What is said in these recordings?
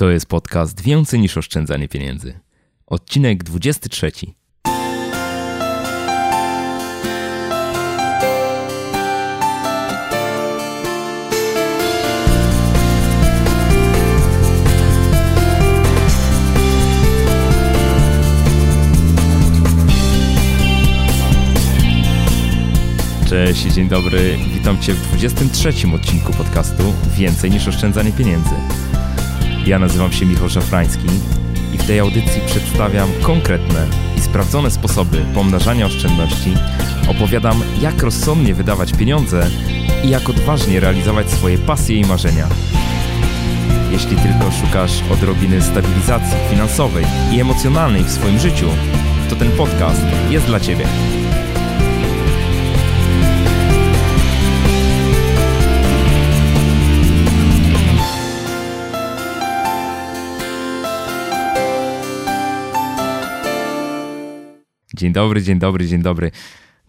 To jest podcast Więcej niż oszczędzanie pieniędzy. Odcinek 23. Cześć dzień dobry. Witam Cię w 23 odcinku podcastu Więcej niż oszczędzanie pieniędzy. Ja nazywam się Michał Szafrański i w tej audycji przedstawiam konkretne i sprawdzone sposoby pomnażania oszczędności. Opowiadam, jak rozsądnie wydawać pieniądze i jak odważnie realizować swoje pasje i marzenia. Jeśli tylko szukasz odrobiny stabilizacji finansowej i emocjonalnej w swoim życiu, to ten podcast jest dla Ciebie. Dzień dobry, dzień dobry, dzień dobry.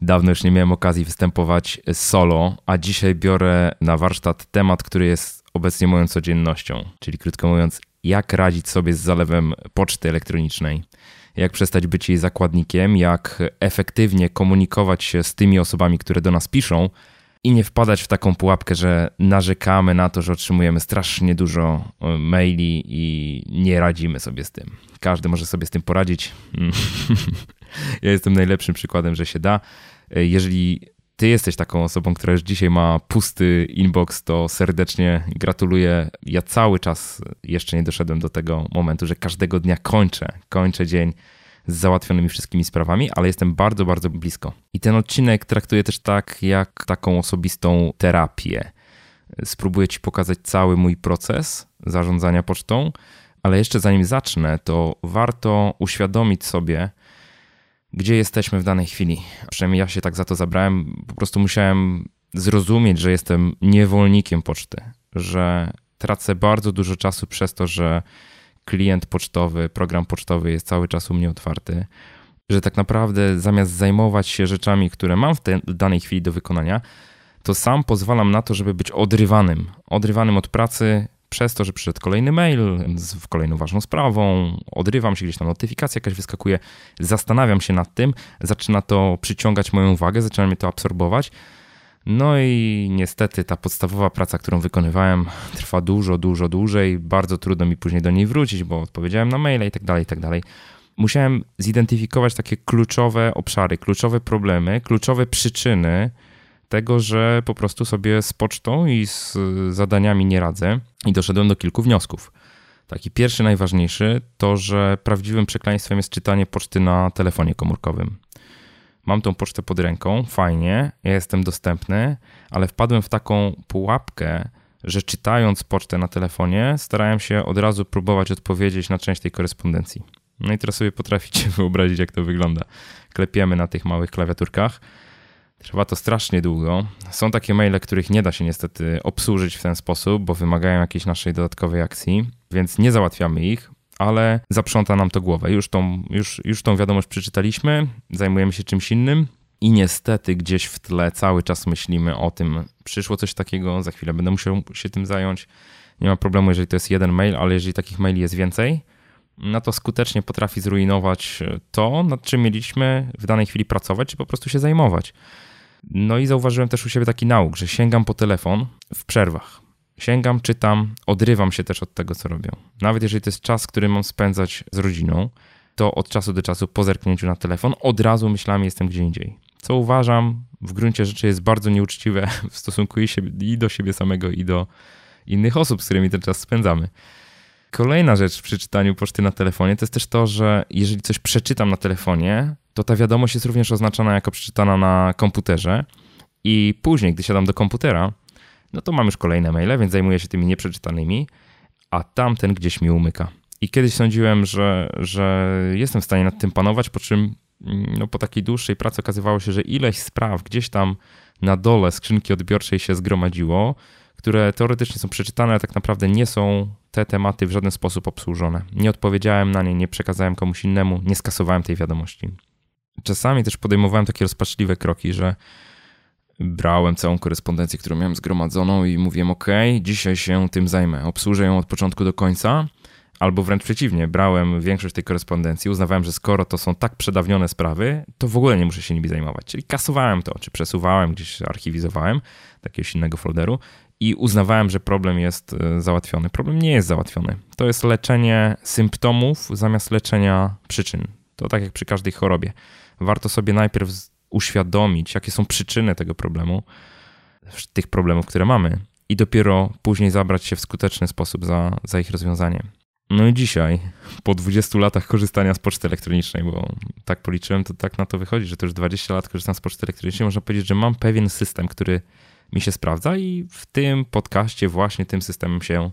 Dawno już nie miałem okazji występować solo, a dzisiaj biorę na warsztat temat, który jest obecnie moją codziennością, czyli krótko mówiąc, jak radzić sobie z zalewem poczty elektronicznej, jak przestać być jej zakładnikiem, jak efektywnie komunikować się z tymi osobami, które do nas piszą i nie wpadać w taką pułapkę, że narzekamy na to, że otrzymujemy strasznie dużo e, maili i nie radzimy sobie z tym. Każdy może sobie z tym poradzić. Ja jestem najlepszym przykładem, że się da. E, jeżeli ty jesteś taką osobą, która już dzisiaj ma pusty inbox, to serdecznie gratuluję. Ja cały czas jeszcze nie doszedłem do tego momentu, że każdego dnia kończę, kończę dzień z załatwionymi wszystkimi sprawami, ale jestem bardzo, bardzo blisko. I ten odcinek traktuję też tak, jak taką osobistą terapię. Spróbuję Ci pokazać cały mój proces zarządzania pocztą, ale jeszcze zanim zacznę, to warto uświadomić sobie, gdzie jesteśmy w danej chwili. Przynajmniej ja się tak za to zabrałem. Po prostu musiałem zrozumieć, że jestem niewolnikiem poczty, że tracę bardzo dużo czasu przez to, że klient pocztowy, program pocztowy jest cały czas u mnie otwarty, że tak naprawdę zamiast zajmować się rzeczami, które mam w, tej danej chwili do wykonania, to sam pozwalam na to, żeby być odrywanym. Odrywanym od pracy, przez to, że przyszedł kolejny mail z kolejną ważną sprawą, odrywam się, gdzieś tam notyfikacja jakaś wyskakuje, zastanawiam się nad tym, zaczyna to przyciągać moją uwagę, zaczyna mnie to absorbować. No i niestety ta podstawowa praca, którą wykonywałem, trwa dużo, dużo dłużej. Bardzo trudno mi później do niej wrócić, bo odpowiedziałem na maile i tak dalej, i tak dalej. Musiałem zidentyfikować takie kluczowe obszary, kluczowe problemy, kluczowe przyczyny, tego, że po prostu sobie z pocztą i z zadaniami nie radzę i doszedłem do kilku wniosków. Taki pierwszy, najważniejszy to, że prawdziwym przekleństwem jest czytanie poczty na telefonie komórkowym. Mam tą pocztę pod ręką, fajnie, ja jestem dostępny, ale wpadłem w taką pułapkę, że czytając pocztę na telefonie, starałem się od razu próbować odpowiedzieć na część tej korespondencji. No i teraz sobie potraficie wyobrazić, jak to wygląda. Klepiemy na tych małych klawiaturkach Trwa to strasznie długo. Są takie maile, których nie da się niestety obsłużyć w ten sposób, bo wymagają jakiejś naszej dodatkowej akcji, więc nie załatwiamy ich, ale zaprząta nam to głowę. Już tą, już, już tą wiadomość przeczytaliśmy, zajmujemy się czymś innym i niestety gdzieś w tle cały czas myślimy o tym, przyszło coś takiego, za chwilę będę musiał się tym zająć. Nie ma problemu, jeżeli to jest jeden mail, ale jeżeli takich maili jest więcej, no to skutecznie potrafi zrujnować to, nad czym mieliśmy w danej chwili pracować, czy po prostu się zajmować. No i zauważyłem też u siebie taki nauk, że sięgam po telefon w przerwach. Sięgam, czytam, odrywam się też od tego, co robią. Nawet jeżeli to jest czas, który mam spędzać z rodziną, to od czasu do czasu po zerknięciu na telefon od razu myślami jestem gdzie indziej. Co uważam w gruncie rzeczy jest bardzo nieuczciwe w stosunku i do siebie samego, i do innych osób, z którymi ten czas spędzamy. Kolejna rzecz przy czytaniu poczty na telefonie to jest też to, że jeżeli coś przeczytam na telefonie, to ta wiadomość jest również oznaczona jako przeczytana na komputerze i później, gdy siadam do komputera, no to mam już kolejne maile, więc zajmuję się tymi nieprzeczytanymi, a tamten gdzieś mi umyka. I kiedyś sądziłem, że, że jestem w stanie nad tym panować, po czym mm, no, po takiej dłuższej pracy okazywało się, że ileś spraw gdzieś tam na dole skrzynki odbiorczej się zgromadziło, które teoretycznie są przeczytane, ale tak naprawdę nie są te tematy w żaden sposób obsłużone. Nie odpowiedziałem na nie, nie przekazałem komuś innemu, nie skasowałem tej wiadomości. Czasami też podejmowałem takie rozpaczliwe kroki, że brałem całą korespondencję, którą miałem zgromadzoną i mówiłem: OK, dzisiaj się tym zajmę, obsłużę ją od początku do końca, Albo wręcz przeciwnie, brałem większość tej korespondencji, uznawałem, że skoro to są tak przedawnione sprawy, to w ogóle nie muszę się nimi zajmować. Czyli kasowałem to, czy przesuwałem, gdzieś archiwizowałem do jakiegoś innego folderu i uznawałem, że problem jest e, załatwiony. Problem nie jest załatwiony. To jest leczenie symptomów zamiast leczenia przyczyn. To tak jak przy każdej chorobie. Warto sobie najpierw uświadomić, jakie są przyczyny tego problemu, tych problemów, które mamy, i dopiero później zabrać się w skuteczny sposób za, za ich rozwiązanie. No i dzisiaj, po 20 latach korzystania z poczty elektronicznej, bo tak policzyłem, to tak na to wychodzi, że to już 20 lat korzystam z poczty elektronicznej, można powiedzieć, że mam pewien system, który mi się sprawdza i w tym podcaście właśnie tym systemem się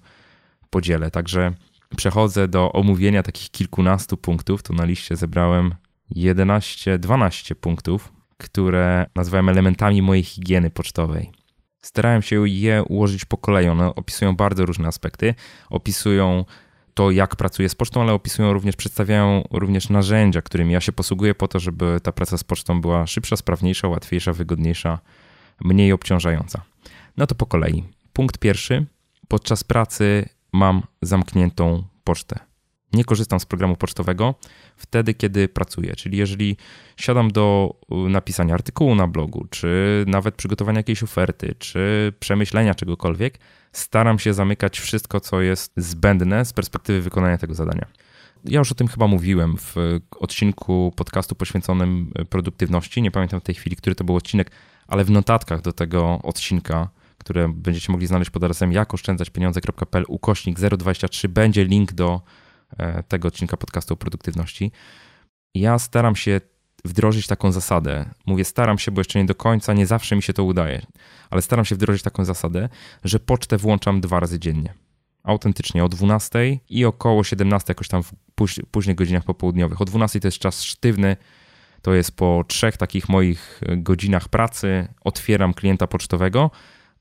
podzielę. Także przechodzę do omówienia takich kilkunastu punktów. Tu na liście zebrałem 11, 12 punktów, które nazywałem elementami mojej higieny pocztowej. Starałem się je ułożyć po kolei. One opisują bardzo różne aspekty. Opisują to, jak pracuję z pocztą, ale opisują również, przedstawiają również narzędzia, którymi ja się posługuję po to, żeby ta praca z pocztą była szybsza, sprawniejsza, łatwiejsza, wygodniejsza, mniej obciążająca. No to po kolei. Punkt pierwszy. Podczas pracy mam zamkniętą pocztę. Nie korzystam z programu pocztowego wtedy, kiedy pracuję. Czyli jeżeli siadam do y, napisania artykułu na blogu, czy nawet przygotowania jakiejś oferty, czy przemyślenia czegokolwiek, staram się zamykać wszystko, co jest zbędne z perspektywy wykonania tego zadania. Ja już o tym chyba mówiłem w odcinku podcastu poświęconym produktywności. Nie pamiętam w tej chwili, który to był odcinek, ale w notatkach do tego odcinka, które będziecie mogli znaleźć pod adresem jakoszczędzaćpieniądze.pl ukośnik 023 będzie link do e, tego odcinka podcastu o produktywności. Ja staram się wdrożyć taką zasadę. Mówię staram się, bo jeszcze nie do końca, nie zawsze mi się to udaje, ale staram się wdrożyć taką zasadę, że pocztę włączam dwa razy dziennie. Autentycznie o 12 i około 17, jakoś tam w późnych godzinach popołudniowych. O 12 to jest czas sztywny, to jest po trzech takich moich godzinach pracy otwieram klienta pocztowego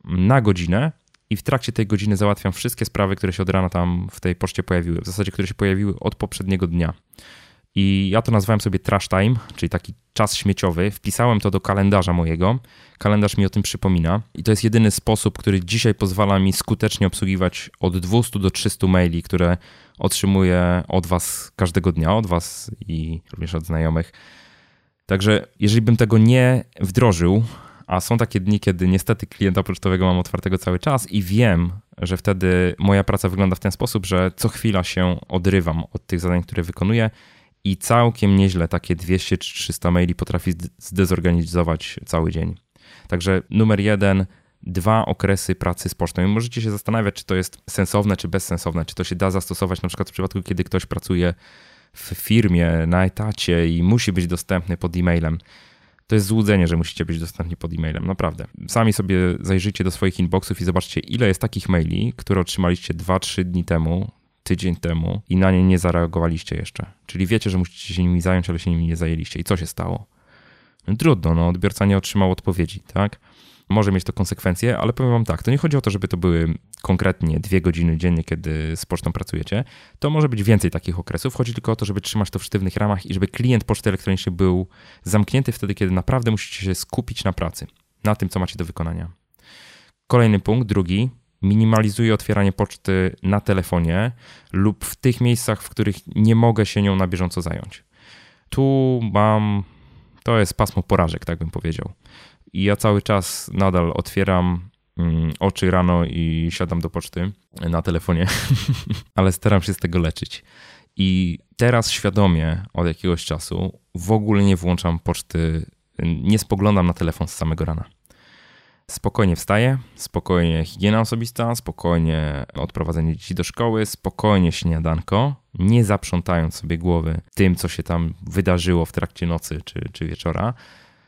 na godzinę i w trakcie tej godziny załatwiam wszystkie sprawy, które się od rana tam w tej poczcie pojawiły, w zasadzie które się pojawiły od poprzedniego dnia. I ja to nazwałem sobie trash time, czyli taki czas śmieciowy. Wpisałem to do kalendarza mojego. Kalendarz mi o tym przypomina. I to jest jedyny sposób, który dzisiaj pozwala mi skutecznie obsługiwać od 200 do 300 maili, które otrzymuję od Was każdego dnia, od Was i również od znajomych. Także jeżeli bym tego nie wdrożył, a są takie dni, kiedy niestety klienta pocztowego mam otwartego cały czas i wiem, że wtedy moja praca wygląda w ten sposób, że co chwila się odrywam od tych zadań, które wykonuję i całkiem nieźle takie 200 czy 300 maili potrafi zdezorganizować cały dzień. Także numer jeden, dwa okresy pracy z pocztą. I możecie się zastanawiać, czy to jest sensowne, czy bezsensowne, czy to się da zastosować na przykład w przypadku, kiedy ktoś pracuje w firmie, na etacie i musi być dostępny pod e-mailem. To jest złudzenie, że musicie być dostępni pod e-mailem, naprawdę. Sami sobie zajrzyjcie do swoich inboxów i zobaczcie, ile jest takich maili, które otrzymaliście 2-3 dni temu, tydzień temu i na nie nie zareagowaliście jeszcze. Czyli wiecie, że musicie się nimi zająć, ale się nimi nie zajęliście. I co się stało? No, trudno, no, odbiorca nie otrzymał odpowiedzi, tak? Może mieć to konsekwencje, ale powiem wam tak, to nie chodzi o to, żeby to były konkretnie dwie godziny dziennie, kiedy z pocztą pracujecie. To może być więcej takich okresów. Chodzi tylko o to, żeby trzymać to w sztywnych ramach i żeby klient poczty elektronicznej był zamknięty wtedy, kiedy naprawdę musicie się skupić na pracy, na tym, co macie do wykonania. Kolejny punkt, drugi, minimalizuję otwieranie poczty na telefonie lub w tych miejscach, w których nie mogę się nią na bieżąco zająć. Tu mam, to jest pasmo porażek, tak bym powiedział. I ja cały czas nadal otwieram oczy rano i siadam do poczty na telefonie, ale staram się z tego leczyć. I teraz świadomie od jakiegoś czasu w ogóle nie włączam poczty, nie spoglądam na telefon z samego rana. Spokojnie wstaję, spokojnie higiena osobista, spokojnie odprowadzenie dzieci do szkoły, spokojnie śniadanko, nie zaprzątając sobie głowy tym, co się tam wydarzyło w trakcie nocy czy, czy wieczora.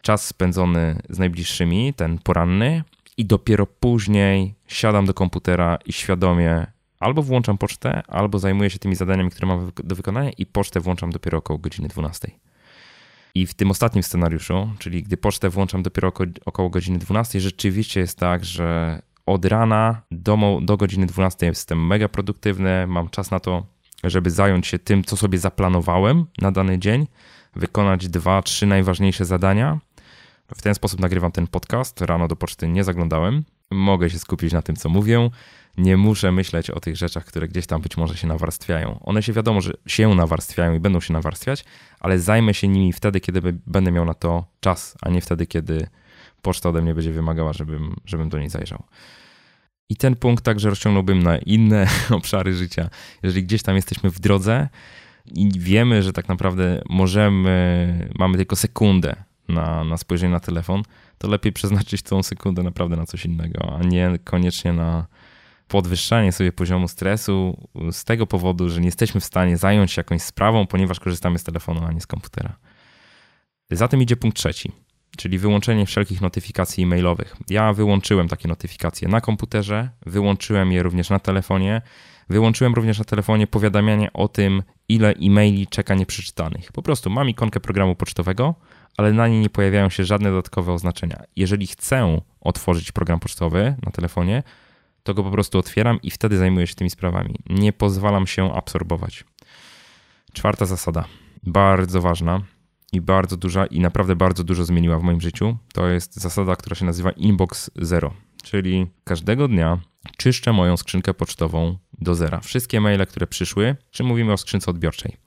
Czas spędzony z najbliższymi, ten poranny, i dopiero później siadam do komputera i świadomie albo włączam pocztę, albo zajmuję się tymi zadaniami, które mam do wykonania, i pocztę włączam dopiero około godziny 12. I w tym ostatnim scenariuszu, czyli gdy pocztę włączam dopiero około, godziny 12, rzeczywiście jest tak, że od rana do, do godziny 12 jestem mega produktywny, mam czas na to, żeby zająć się tym, co sobie zaplanowałem na dany dzień, wykonać dwa, trzy najważniejsze zadania. W ten sposób nagrywam ten podcast. Rano do poczty nie zaglądałem. mogę się skupić na tym, co mówię. Nie muszę myśleć o tych rzeczach, które gdzieś tam być może się nawarstwiają. One się wiadomo, że się nawarstwiają i będą się nawarstwiać, ale zajmę się nimi wtedy, kiedy będę miał na to czas, a nie wtedy, kiedy poczta ode mnie będzie wymagała, żebym, żebym do niej zajrzał. I ten punkt także rozciągnąłbym na inne obszary życia. Jeżeli gdzieś tam jesteśmy w drodze i wiemy, że tak naprawdę możemy, mamy tylko sekundę na, na spojrzenie na telefon, to lepiej przeznaczyć tą sekundę naprawdę na coś innego, a nie koniecznie na podwyższanie sobie poziomu stresu z tego powodu, że nie jesteśmy w stanie zająć się jakąś sprawą, ponieważ korzystamy z telefonu, a nie z komputera. Za tym idzie punkt trzeci czyli wyłączenie wszelkich notyfikacji e-mailowych. Ja wyłączyłem takie notyfikacje na komputerze, wyłączyłem je również na telefonie. Wyłączyłem również na telefonie powiadamianie o tym, ile e-maili czeka nieprzeczytanych. Po prostu mam ikonkę programu pocztowego, ale na niej nie pojawiają się żadne dodatkowe oznaczenia. Jeżeli chcę otworzyć program pocztowy na telefonie, to go po prostu otwieram i wtedy zajmuję się tymi sprawami. Nie pozwalam się absorbować. Czwarta zasada, bardzo ważna i bardzo duża i naprawdę bardzo dużo zmieniła w moim życiu. To jest zasada, która się nazywa Inbox Zero, czyli każdego dnia czyszczę moją skrzynkę pocztową do zera. Wszystkie maile, które przyszły, czy mówimy o skrzynce odbiorczej,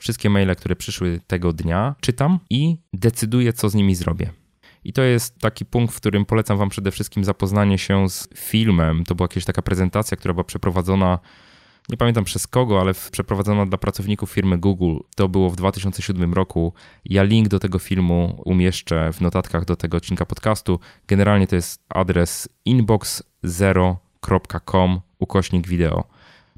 wszystkie maile, które przyszły tego dnia, czytam i decyduję, co z nimi zrobię. I to jest taki punkt, w którym polecam Wam przede wszystkim zapoznanie się z filmem. To była jakaś taka prezentacja, która była przeprowadzona nie pamiętam przez kogo, ale przeprowadzona dla pracowników firmy Google. To było w 2007 roku. Ja link do tego filmu umieszczę w notatkach do tego odcinka podcastu. Generalnie to jest adres inbox0.com ukośnik wideo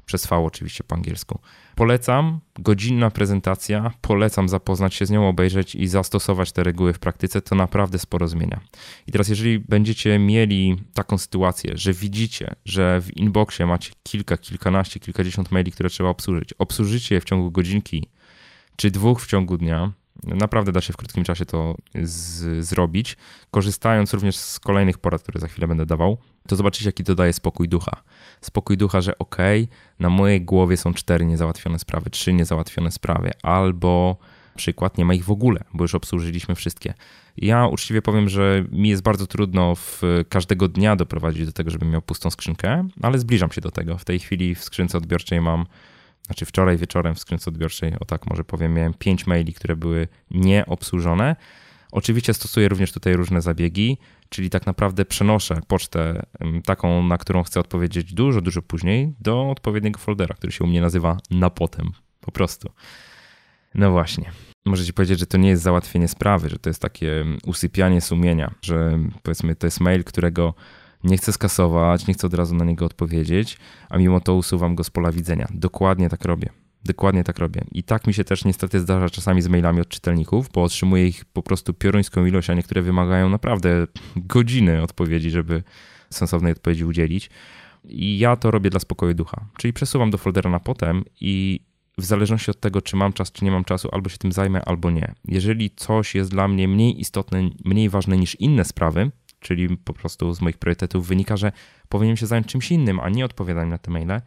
przez V oczywiście po angielsku. Polecam, godzinna prezentacja, polecam zapoznać się z nią, obejrzeć i zastosować te reguły w praktyce, to naprawdę sporo zmienia. I teraz jeżeli będziecie mieli taką sytuację, że widzicie, że w inboxie macie kilka, kilkanaście, kilkadziesiąt maili, które trzeba obsłużyć, obsłużycie je w ciągu godzinki czy dwóch w ciągu dnia, Naprawdę da się w krótkim czasie to z, zrobić, korzystając również z kolejnych porad, które za chwilę będę dawał, to zobaczycie, jaki to daje spokój ducha. Spokój ducha, że ok, na mojej głowie są cztery niezałatwione sprawy, trzy niezałatwione sprawy, albo przykład nie ma ich w ogóle, bo już obsłużyliśmy wszystkie. Ja uczciwie powiem, że mi jest bardzo trudno w każdego dnia doprowadzić do tego, żebym miał pustą skrzynkę, ale zbliżam się do tego. W tej chwili w skrzynce odbiorczej mam znaczy wczoraj wieczorem w skrzynce odbiorczej, o tak może powiem, miałem pięć maili, które były nieobsłużone. Oczywiście stosuję również tutaj różne zabiegi, czyli tak naprawdę przenoszę pocztę taką, na którą chcę odpowiedzieć dużo, dużo później, do odpowiedniego foldera, który się u mnie nazywa na potem. Po prostu. No właśnie. Możecie powiedzieć, że to nie jest załatwienie sprawy, że to jest takie usypianie sumienia, że powiedzmy to jest mail, którego nie chcę skasować, nie chcę od razu na niego odpowiedzieć, a mimo to usuwam go z pola widzenia. Dokładnie tak robię. Dokładnie tak robię. I tak mi się też niestety zdarza czasami z mailami od czytelników, bo otrzymuję ich po prostu pioruńską ilość, a niektóre wymagają naprawdę godziny odpowiedzi, żeby sensownej odpowiedzi udzielić. I ja to robię dla spokoju ducha. Czyli przesuwam do foldera na potem i w zależności od tego, czy mam czas, czy nie mam czasu, albo się tym zajmę, albo nie. Jeżeli coś jest dla mnie mniej istotne, mniej ważne niż inne sprawy, czyli po prostu z moich priorytetów wynika, że powinienem się zająć czymś innym, a nie odpowiadać na te maile,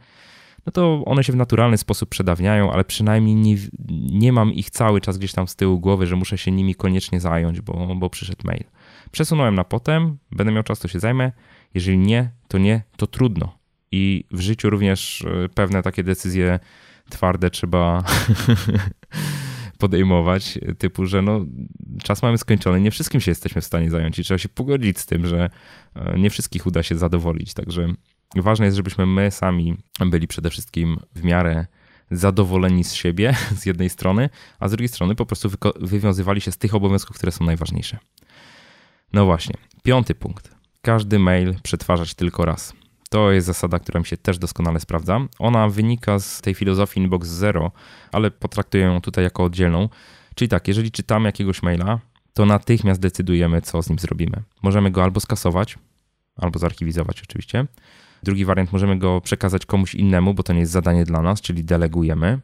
no to one się w naturalny sposób przedawniają, ale przynajmniej nie, nie mam ich cały czas gdzieś tam z tyłu głowy, że muszę się nimi koniecznie zająć, bo, bo przyszedł mail. Przesunąłem na potem, będę miał czas, to się zajmę. Jeżeli nie, to nie, to trudno. I w życiu również e, pewne takie decyzje twarde trzeba podejmować, typu, że no, czas mamy skończony, nie wszystkim się jesteśmy w stanie zająć i trzeba się pogodzić z tym, że e, nie wszystkich uda się zadowolić. Także ważne jest, żebyśmy my sami byli przede wszystkim w miarę zadowoleni z siebie z jednej strony, a z drugiej strony po prostu wywiązywali się z tych obowiązków, które są najważniejsze. No właśnie, piąty punkt. Każdy mail przetwarzać tylko raz. To jest zasada, która mi się też doskonale sprawdza. Ona wynika z tej filozofii Inbox Zero, ale potraktuję ją tutaj jako oddzielną. Czyli tak, jeżeli czytamy jakiegoś maila, to natychmiast decydujemy, co z nim zrobimy. Możemy go albo skasować, albo zarchiwizować oczywiście. Drugi wariant, możemy go przekazać komuś innemu, bo to nie jest zadanie dla nas, czyli delegujemy.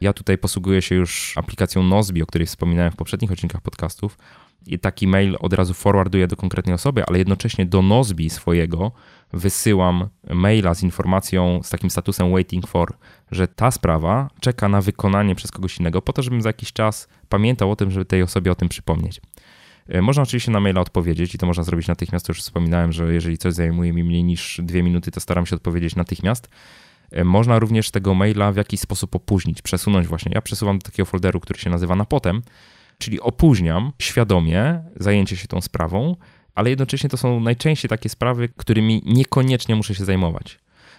Ja tutaj posługuję się już aplikacją Nozbi, o której wspominałem w poprzednich odcinkach podcastów. I taki mail od razu forwarduję do konkretnej osoby, ale jednocześnie do Nozbi swojego wysyłam maila z informacją, z takim statusem waiting for, że ta sprawa czeka na wykonanie przez kogoś innego, po to, żebym za jakiś czas pamiętał o tym, żeby tej osobie o tym przypomnieć. E, można oczywiście na maila odpowiedzieć i to można zrobić natychmiast. Już wspominałem, że jeżeli coś zajmuje mi mniej niż dwie minuty, to staram się odpowiedzieć natychmiast. E, można również tego maila w jakiś sposób opóźnić, przesunąć właśnie. Ja przesuwam do takiego folderu, który się nazywa na potem, czyli opóźniam świadomie zajęcie się tą sprawą, ale jednocześnie to są najczęściej takie sprawy, którymi niekoniecznie muszę się zajmować.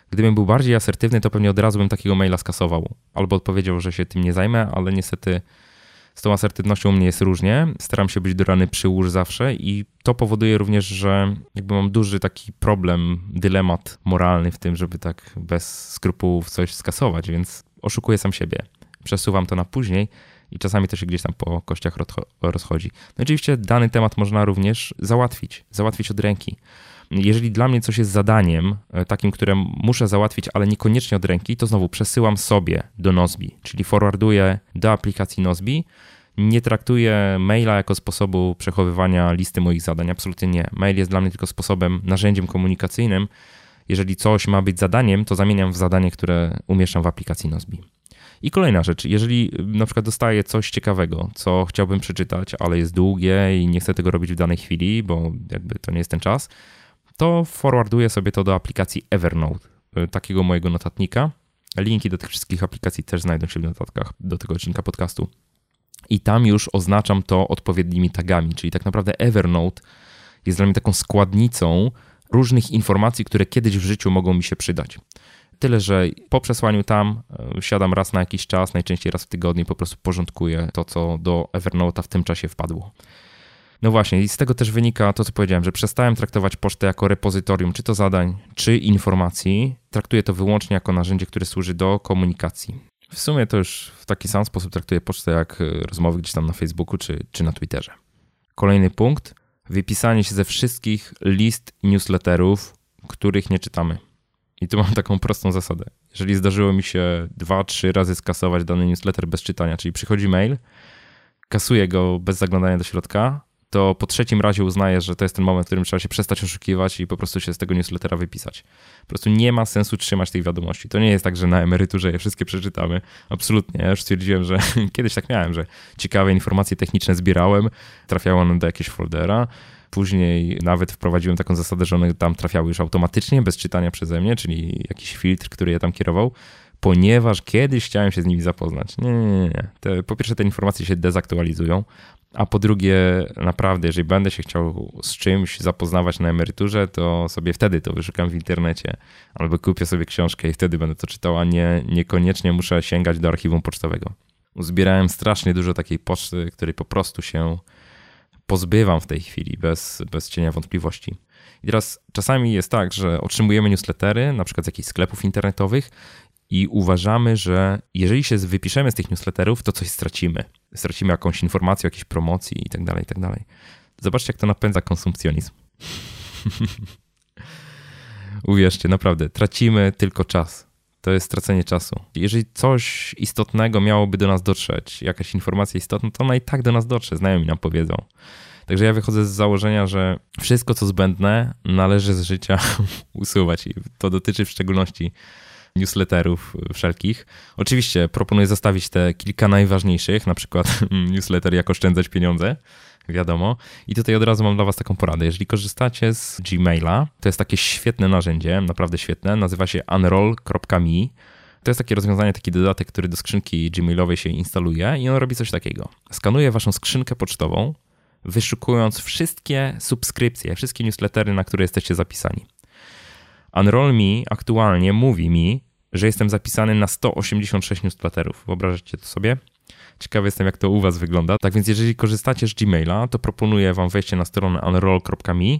Gdybym był bardziej asertywny, to pewnie od razu bym takiego maila skasował. Albo odpowiedział, że się tym nie zajmę, ale niestety z tą asertywnością u mnie jest różnie. Staram się być do rany przyłóż zawsze i to powoduje również, że jakby mam duży taki problem, dylemat moralny w tym, żeby tak bez skrupułów coś skasować, więc oszukuję sam siebie. Przesuwam to na później i czasami to się gdzieś tam po kościach rozchodzi. No oczywiście dany temat można również załatwić, załatwić od ręki. Jeżeli dla mnie coś jest zadaniem, e, takim, które muszę załatwić, ale niekoniecznie od ręki, to znowu przesyłam sobie do Nozbi, czyli forwarduję do aplikacji Nozbi. Nie traktuję maila jako sposobu przechowywania listy moich zadań. Absolutnie nie. Mail jest dla mnie tylko sposobem, narzędziem komunikacyjnym. Jeżeli coś ma być zadaniem, to zamieniam w zadanie, które umieszczam w aplikacji Nozbi. I kolejna rzecz, jeżeli na przykład dostaję coś ciekawego, co chciałbym przeczytać, ale jest długie i nie chcę tego robić w danej chwili, bo jakby to nie jest ten czas, to forwarduję sobie to do aplikacji Evernote, y, takiego mojego notatnika. Linki do tych wszystkich aplikacji też znajdą się w notatkach do tego odcinka podcastu. I tam już oznaczam to odpowiednimi tagami, czyli tak naprawdę Evernote jest dla mnie taką składnicą różnych informacji, które kiedyś w życiu mogą mi się przydać. Tyle, że po przesłaniu tam y, siadam raz na jakiś czas, najczęściej raz w tygodniu i po prostu porządkuję to, co do Evernote'a w tym czasie wpadło. No właśnie, i z tego też wynika to, co powiedziałem, że przestałem traktować pocztę jako repozytorium, czy to zadań, czy informacji. Traktuję to wyłącznie jako narzędzie, które służy do komunikacji. W sumie to już w taki sam sposób traktuję pocztę jak e, rozmowy gdzieś tam na Facebooku czy, czy na Twitterze. Kolejny punkt. Wypisanie się ze wszystkich list newsletterów, których nie czytamy. I tu mam taką prostą zasadę. Jeżeli zdarzyło mi się dwa, trzy razy skasować dany newsletter bez czytania, czyli przychodzi mail, kasuję go bez zaglądania do środka, to po trzecim razie uznaję, że to jest ten moment, w którym trzeba się przestać oszukiwać i po prostu się z tego newslettera wypisać. Po prostu nie ma sensu trzymać tych wiadomości. To nie jest tak, że na emeryturze je wszystkie przeczytamy. Absolutnie. Ja już stwierdziłem, że kiedyś tak miałem, że ciekawe informacje techniczne zbierałem, trafiały one do jakiegoś foldera. Później nawet wprowadziłem taką zasadę, że one tam trafiały już automatycznie, bez czytania przeze mnie, czyli jakiś filtr, który je tam kierował ponieważ kiedyś chciałem się z nimi zapoznać. Nie, nie, nie. Te, po pierwsze, te informacje się dezaktualizują, a po drugie, naprawdę, jeżeli będę się chciał z czymś zapoznawać na emeryturze, to sobie wtedy to wyszukam w internecie albo kupię sobie książkę i wtedy będę to czytał, a nie niekoniecznie muszę sięgać do archiwum pocztowego. Uzbierałem strasznie dużo takiej poczty, której po prostu się pozbywam w tej chwili, bez, bez cienia wątpliwości. I teraz czasami jest tak, że otrzymujemy newslettery, na przykład z jakichś sklepów internetowych i uważamy, że jeżeli się wypiszemy z tych newsletterów, to coś stracimy. Stracimy jakąś informację, jakieś promocji i tak dalej, i tak dalej. Zobaczcie, jak to napędza konsumpcjonizm. Uwierzcie, naprawdę, tracimy tylko czas. To jest stracenie czasu. Jeżeli coś istotnego miałoby do nas dotrzeć, jakaś informacja istotna, to ona i tak do nas dotrze, znajomi nam powiedzą. Także ja wychodzę z założenia, że wszystko, co zbędne, należy z życia usuwać. I to dotyczy w szczególności newsletterów wszelkich. Oczywiście proponuję zostawić te kilka najważniejszych, na przykład newsletter jak oszczędzać pieniądze, wiadomo. I tutaj od razu mam dla Was taką poradę. Jeżeli korzystacie z Gmaila, to jest takie świetne narzędzie, naprawdę świetne, nazywa się unroll.me. To jest takie rozwiązanie, taki dodatek, który do skrzynki Gmailowej się instaluje i on robi coś takiego. Skanuje Waszą skrzynkę pocztową, wyszukując wszystkie subskrypcje, wszystkie newslettery, na które jesteście zapisani. Unroll Me aktualnie mówi mi, że jestem zapisany na 186 newsletterów. Wyobrażacie to sobie? Ciekawy jestem, jak to u Was wygląda. Tak więc, jeżeli korzystacie z Gmaila, to proponuję Wam wejście na stronę unroll.me,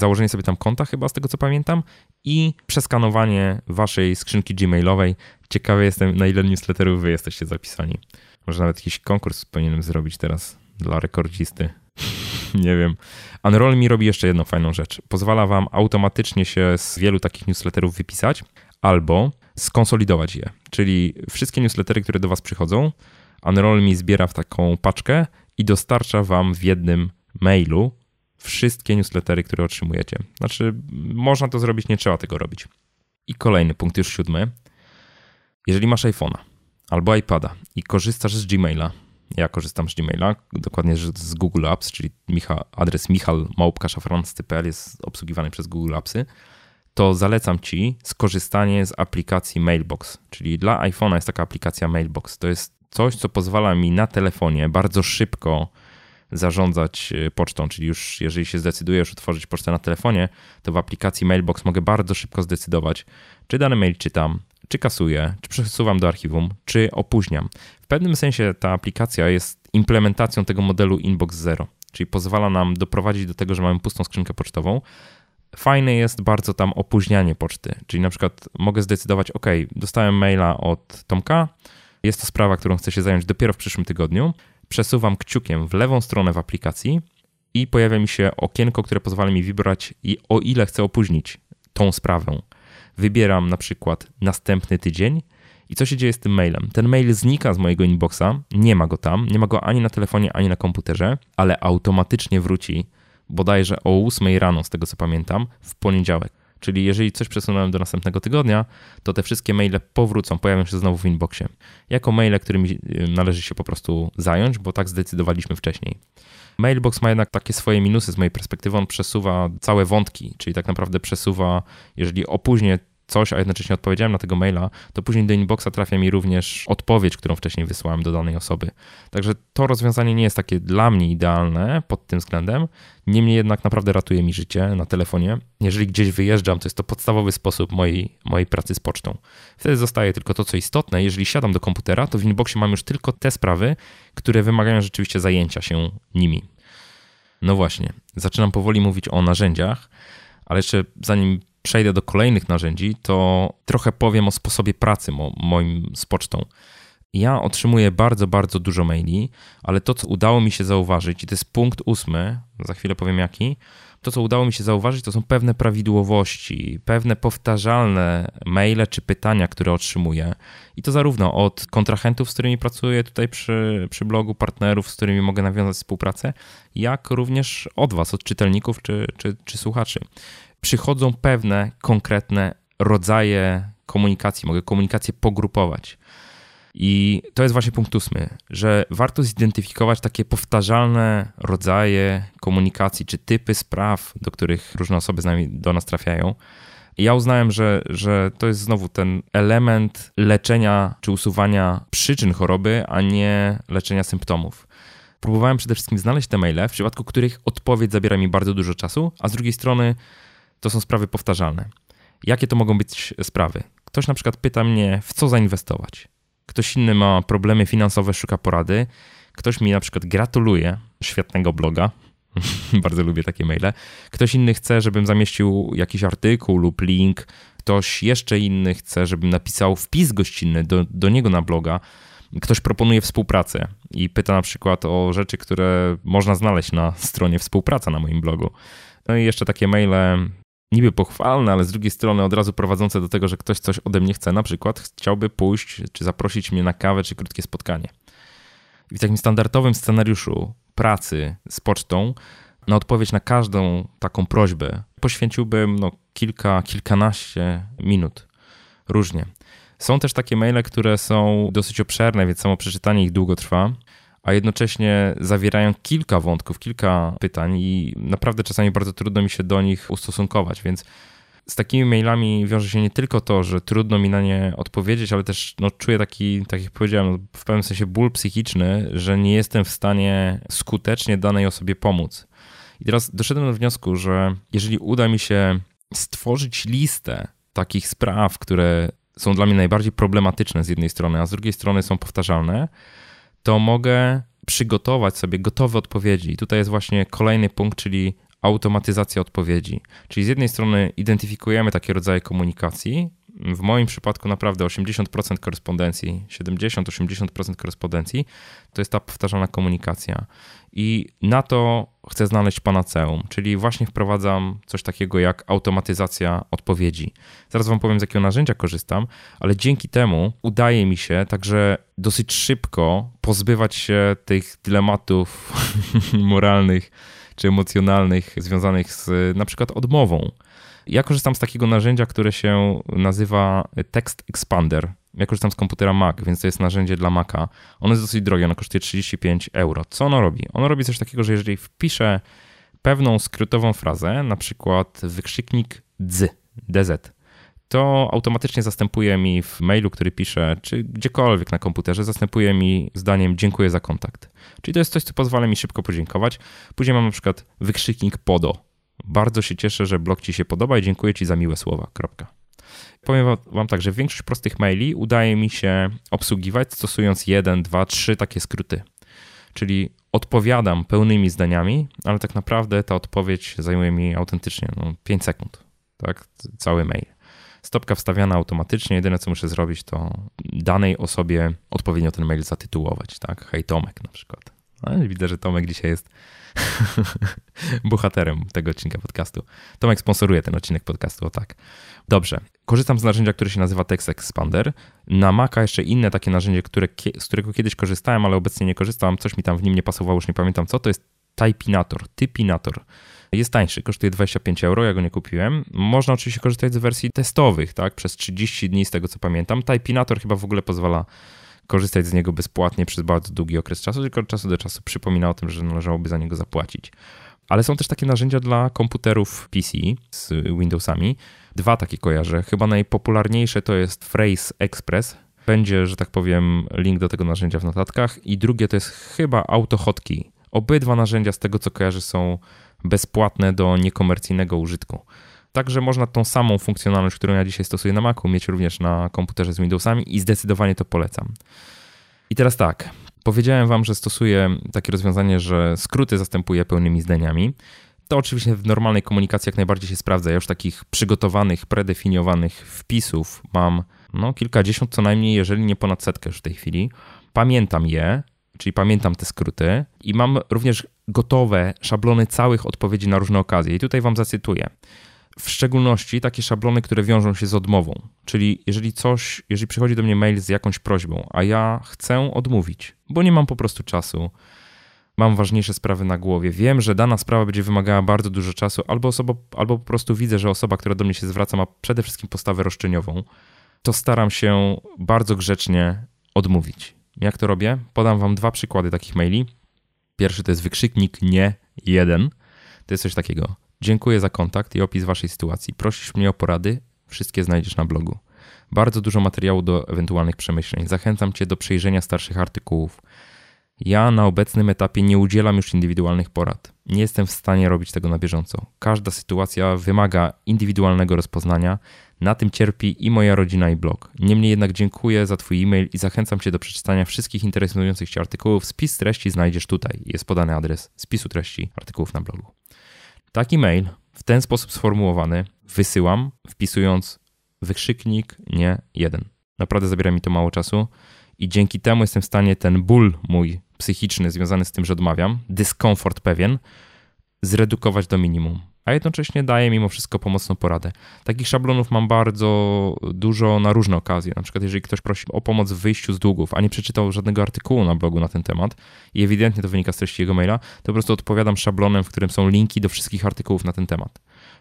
założenie sobie tam konta, chyba z tego co pamiętam, i przeskanowanie Waszej skrzynki Gmailowej. Ciekawy jestem, na ile newsletterów Wy jesteście zapisani. Może nawet jakiś konkurs powinienem zrobić teraz dla rekordzisty. nie wiem. Unroll mi robi jeszcze jedną fajną rzecz. Pozwala wam automatycznie się z wielu takich newsletterów wypisać albo skonsolidować je. Czyli wszystkie newslettery, które do was przychodzą, Unroll mi zbiera w taką paczkę i dostarcza wam w jednym mailu wszystkie newslettery, które otrzymujecie. Znaczy, można to zrobić, nie trzeba tego robić. I kolejny punkt, już siódmy. Jeżeli masz iPhone'a albo iPada i korzystasz z Gmaila, Ja korzystam z Gmaila, dokładnie z Google Apps, czyli Micha, adres michalmałpkaszafranscy.pl jest obsługiwany przez Google Appsy. To zalecam Ci skorzystanie z aplikacji Mailbox, czyli dla iPhone'a jest taka aplikacja Mailbox. To jest coś, co pozwala mi na telefonie bardzo szybko zarządzać e, pocztą, czyli już jeżeli się zdecydujesz otworzyć pocztę na telefonie, to w aplikacji Mailbox mogę bardzo szybko zdecydować, czy dany mail czytam, czy kasuję, czy przesuwam do archiwum, czy opóźniam. W pewnym sensie ta aplikacja jest implementacją tego modelu Inbox Zero, czyli pozwala nam doprowadzić do tego, że mamy pustą skrzynkę pocztową. Fajne jest bardzo tam opóźnianie poczty, czyli na przykład mogę zdecydować, OK, dostałem maila od Tomka, jest to sprawa, którą chcę się zająć dopiero w przyszłym tygodniu. Przesuwam kciukiem w lewą stronę w aplikacji i pojawia mi się okienko, które pozwala mi wybrać, o ile chcę opóźnić tą sprawę. Wybieram na przykład następny tydzień i co się dzieje z tym mailem? Ten mail znika z mojego inboxa, nie ma go tam, nie ma go ani na telefonie, ani na komputerze, ale automatycznie wróci bodajże o 8 rano, z tego co pamiętam, w poniedziałek. Czyli jeżeli coś przesunąłem do następnego tygodnia, to te wszystkie maile powrócą, pojawią się znowu w inboxie. Jako maile, którymi y, należy się po prostu zająć, bo tak zdecydowaliśmy wcześniej. Mailbox ma jednak takie swoje minusy z mojej perspektywy. On przesuwa całe wątki, czyli tak naprawdę przesuwa, jeżeli opóźnię coś, a jednocześnie odpowiedziałem na tego maila, to później do inboxa trafia mi również odpowiedź, którą wcześniej wysłałem do danej osoby. Także to rozwiązanie nie jest takie dla mnie idealne pod tym względem, niemniej jednak naprawdę ratuje mi życie na telefonie. Jeżeli gdzieś wyjeżdżam, to jest to podstawowy sposób mojej, mojej pracy z pocztą. Wtedy zostaje tylko to, co istotne. Jeżeli siadam do komputera, to w inboxie mam już tylko te sprawy, które wymagają rzeczywiście zajęcia się nimi. No właśnie, zaczynam powoli mówić o narzędziach, ale jeszcze zanim przejdę do kolejnych narzędzi, to trochę powiem o sposobie pracy mo moim z pocztą. Ja otrzymuję bardzo, bardzo dużo maili, ale to, co udało mi się zauważyć, i to jest punkt ósmy, za chwilę powiem jaki, to, co udało mi się zauważyć, to są pewne prawidłowości, pewne powtarzalne maile czy pytania, które otrzymuję. I to zarówno od kontrahentów, z którymi pracuję tutaj przy, przy blogu, partnerów, z którymi mogę nawiązać współpracę, jak również od Was, od czytelników czy, czy, czy słuchaczy przychodzą pewne konkretne rodzaje komunikacji. Mogę komunikację pogrupować. I to jest właśnie punkt ósmy, że warto zidentyfikować takie powtarzalne rodzaje komunikacji czy typy spraw, do których różne osoby z nami, do nas trafiają. I ja uznałem, że, że to jest znowu ten element leczenia czy usuwania przyczyn choroby, a nie leczenia symptomów. Próbowałem przede wszystkim znaleźć te maile, w przypadku których odpowiedź zabiera mi bardzo dużo czasu, a z drugiej strony to są sprawy powtarzalne. Jakie to mogą być sprawy? Ktoś na przykład pyta mnie, w co zainwestować. Ktoś inny ma problemy finansowe, szuka porady. Ktoś mi na przykład gratuluje świetnego bloga. Bardzo lubię takie maile. Ktoś inny chce, żebym zamieścił jakiś artykuł lub link. Ktoś jeszcze inny chce, żebym napisał wpis gościnny do, do niego na bloga. Ktoś proponuje współpracę i pyta na przykład o rzeczy, które można znaleźć na stronie współpraca na moim blogu. No i jeszcze takie maile niby pochwalne, ale z drugiej strony od razu prowadzące do tego, że ktoś coś ode mnie chce, na przykład chciałby pójść, czy zaprosić mnie na kawę, czy krótkie spotkanie. I w takim standardowym scenariuszu pracy z pocztą, na odpowiedź na każdą taką prośbę poświęciłbym no, kilka, kilkanaście minut. Różnie. Są też takie maile, które są dosyć obszerne, więc samo przeczytanie ich długo trwa a jednocześnie zawierają kilka wątków, kilka pytań i naprawdę czasami bardzo trudno mi się do nich ustosunkować, więc z takimi mailami wiąże się nie tylko to, że trudno mi na nie odpowiedzieć, ale też no, czuję taki, tak jak powiedziałem, w pewnym sensie ból psychiczny, że nie jestem w stanie skutecznie danej osobie pomóc. I teraz doszedłem do wniosku, że jeżeli uda mi się stworzyć listę takich spraw, które są dla mnie najbardziej problematyczne z jednej strony, a z drugiej strony są powtarzalne, to mogę przygotować sobie gotowe odpowiedzi. I tutaj jest właśnie kolejny punkt, czyli automatyzacja odpowiedzi. Czyli z jednej strony identyfikujemy takie rodzaje komunikacji. W moim przypadku naprawdę 80% korespondencji, 70-80% korespondencji to jest ta powtarzana komunikacja. I na to chcę znaleźć panaceum, czyli właśnie wprowadzam coś takiego jak automatyzacja odpowiedzi. Zaraz Wam powiem, z jakiego narzędzia korzystam, ale dzięki temu udaje mi się także dosyć szybko pozbywać się tych dylematów moralnych czy emocjonalnych związanych z na przykład odmową. Ja korzystam z takiego narzędzia, które się nazywa Text Expander. Ja korzystam z komputera Mac, więc to jest narzędzie dla Maca. Ono jest dosyć drogie, ono kosztuje 35 euro. Co ono robi? Ono robi coś takiego, że jeżeli wpiszę pewną skrótową frazę, na przykład wykrzyknik dz, dz, to automatycznie zastępuje mi w mailu, który piszę, czy gdziekolwiek na komputerze, zastępuje mi zdaniem dziękuję za kontakt. Czyli to jest coś, co pozwala mi szybko podziękować. Później mam na przykład wykrzyknik podo. Bardzo się cieszę, że blog Ci się podoba i dziękuję Ci za miłe słowa. Kropka. Powiem Wam tak, że większość prostych maili udaje mi się obsługiwać stosując jeden, dwa, trzy takie skróty. Czyli odpowiadam pełnymi zdaniami, ale tak naprawdę ta odpowiedź zajmuje mi autentycznie no, 5 sekund. Tak, cały mail. Stopka wstawiana automatycznie. Jedyne, co muszę zrobić, to danej osobie odpowiednio ten mail zatytułować. Tak, hej Tomek na przykład. No, widzę, że Tomek dzisiaj jest bohaterem tego odcinka podcastu. Tomek sponsoruje ten odcinek podcastu, o tak. Dobrze. Korzystam z narzędzia, które się nazywa Text Expander. Na Maca jeszcze inne takie narzędzie, które, z którego kiedyś korzystałem, ale obecnie nie korzystam. Coś mi tam w nim nie pasowało, już nie pamiętam co. To jest Typinator, Typinator. Jest tańszy, kosztuje 25 euro, ja go nie kupiłem. Można oczywiście korzystać z wersji testowych, tak, przez 30 dni z tego co pamiętam. Typinator chyba w ogóle pozwala korzystać z niego bezpłatnie przez bardzo długi okres czasu, tylko od czasu do czasu przypomina o tym, że należałoby za niego zapłacić. Ale są też takie narzędzia dla komputerów PC z Windowsami. Dwa takie kojarzę. Chyba najpopularniejsze to jest Phrase Express. Będzie, że tak powiem, link do tego narzędzia w notatkach. I drugie to jest chyba AutoHotkey. Obydwa narzędzia, z tego co kojarzę, są bezpłatne do niekomercyjnego użytku. Także można tą samą funkcjonalność, którą ja dzisiaj stosuję na Macu, mieć również na komputerze z Windowsami i zdecydowanie to polecam. I teraz tak, powiedziałem Wam, że stosuję takie rozwiązanie, że skróty zastępuję pełnymi zdaniami. To oczywiście w normalnej komunikacji jak najbardziej się sprawdza. Ja już takich przygotowanych, predefiniowanych wpisów mam no, kilkadziesiąt co najmniej, jeżeli nie ponad setkę już w tej chwili. Pamiętam je, czyli pamiętam te skróty i mam również gotowe szablony całych odpowiedzi na różne okazje. I tutaj Wam zacytuję w szczególności takie szablony, które wiążą się z odmową. Czyli jeżeli coś, jeżeli przychodzi do mnie mail z jakąś prośbą, a ja chcę odmówić, bo nie mam po prostu czasu, mam ważniejsze sprawy na głowie, wiem, że dana sprawa będzie wymagała bardzo dużo czasu, albo, osoba, albo po prostu widzę, że osoba, która do mnie się zwraca, ma przede wszystkim postawę roszczeniową, to staram się bardzo grzecznie odmówić. Jak to robię? Podam wam dwa przykłady takich maili. Pierwszy to jest wykrzyknik nie jeden. To jest coś takiego. Dziękuję za kontakt i opis waszej sytuacji. Prosisz mnie o porady? Wszystkie znajdziesz na blogu. Bardzo dużo materiału do ewentualnych przemyśleń. Zachęcam cię do przejrzenia starszych artykułów. Ja na obecnym etapie nie udzielam już indywidualnych porad. Nie jestem w stanie robić tego na bieżąco. Każda sytuacja wymaga indywidualnego rozpoznania. Na tym cierpi i moja rodzina, i blog. Niemniej jednak dziękuję za Twój e-mail i zachęcam Cię do przeczytania wszystkich interesujących Cię artykułów. Spis treści znajdziesz tutaj. Jest podany adres spisu treści artykułów na blogu. Taki mail w ten sposób sformułowany wysyłam, wpisując wykrzyknik nie jeden. Naprawdę zabiera mi to mało czasu i dzięki temu jestem w stanie ten ból mój psychiczny związany z tym, że odmawiam, dyskomfort pewien, zredukować do minimum. A jednocześnie daje mimo wszystko pomocną poradę. Takich szablonów mam bardzo dużo na różne okazje. Na przykład, jeżeli ktoś prosi o pomoc w wyjściu z długów, a nie przeczytał żadnego artykułu na blogu na ten temat i ewidentnie to wynika z treści jego maila, to po prostu odpowiadam szablonem, w którym są linki do wszystkich artykułów na ten temat.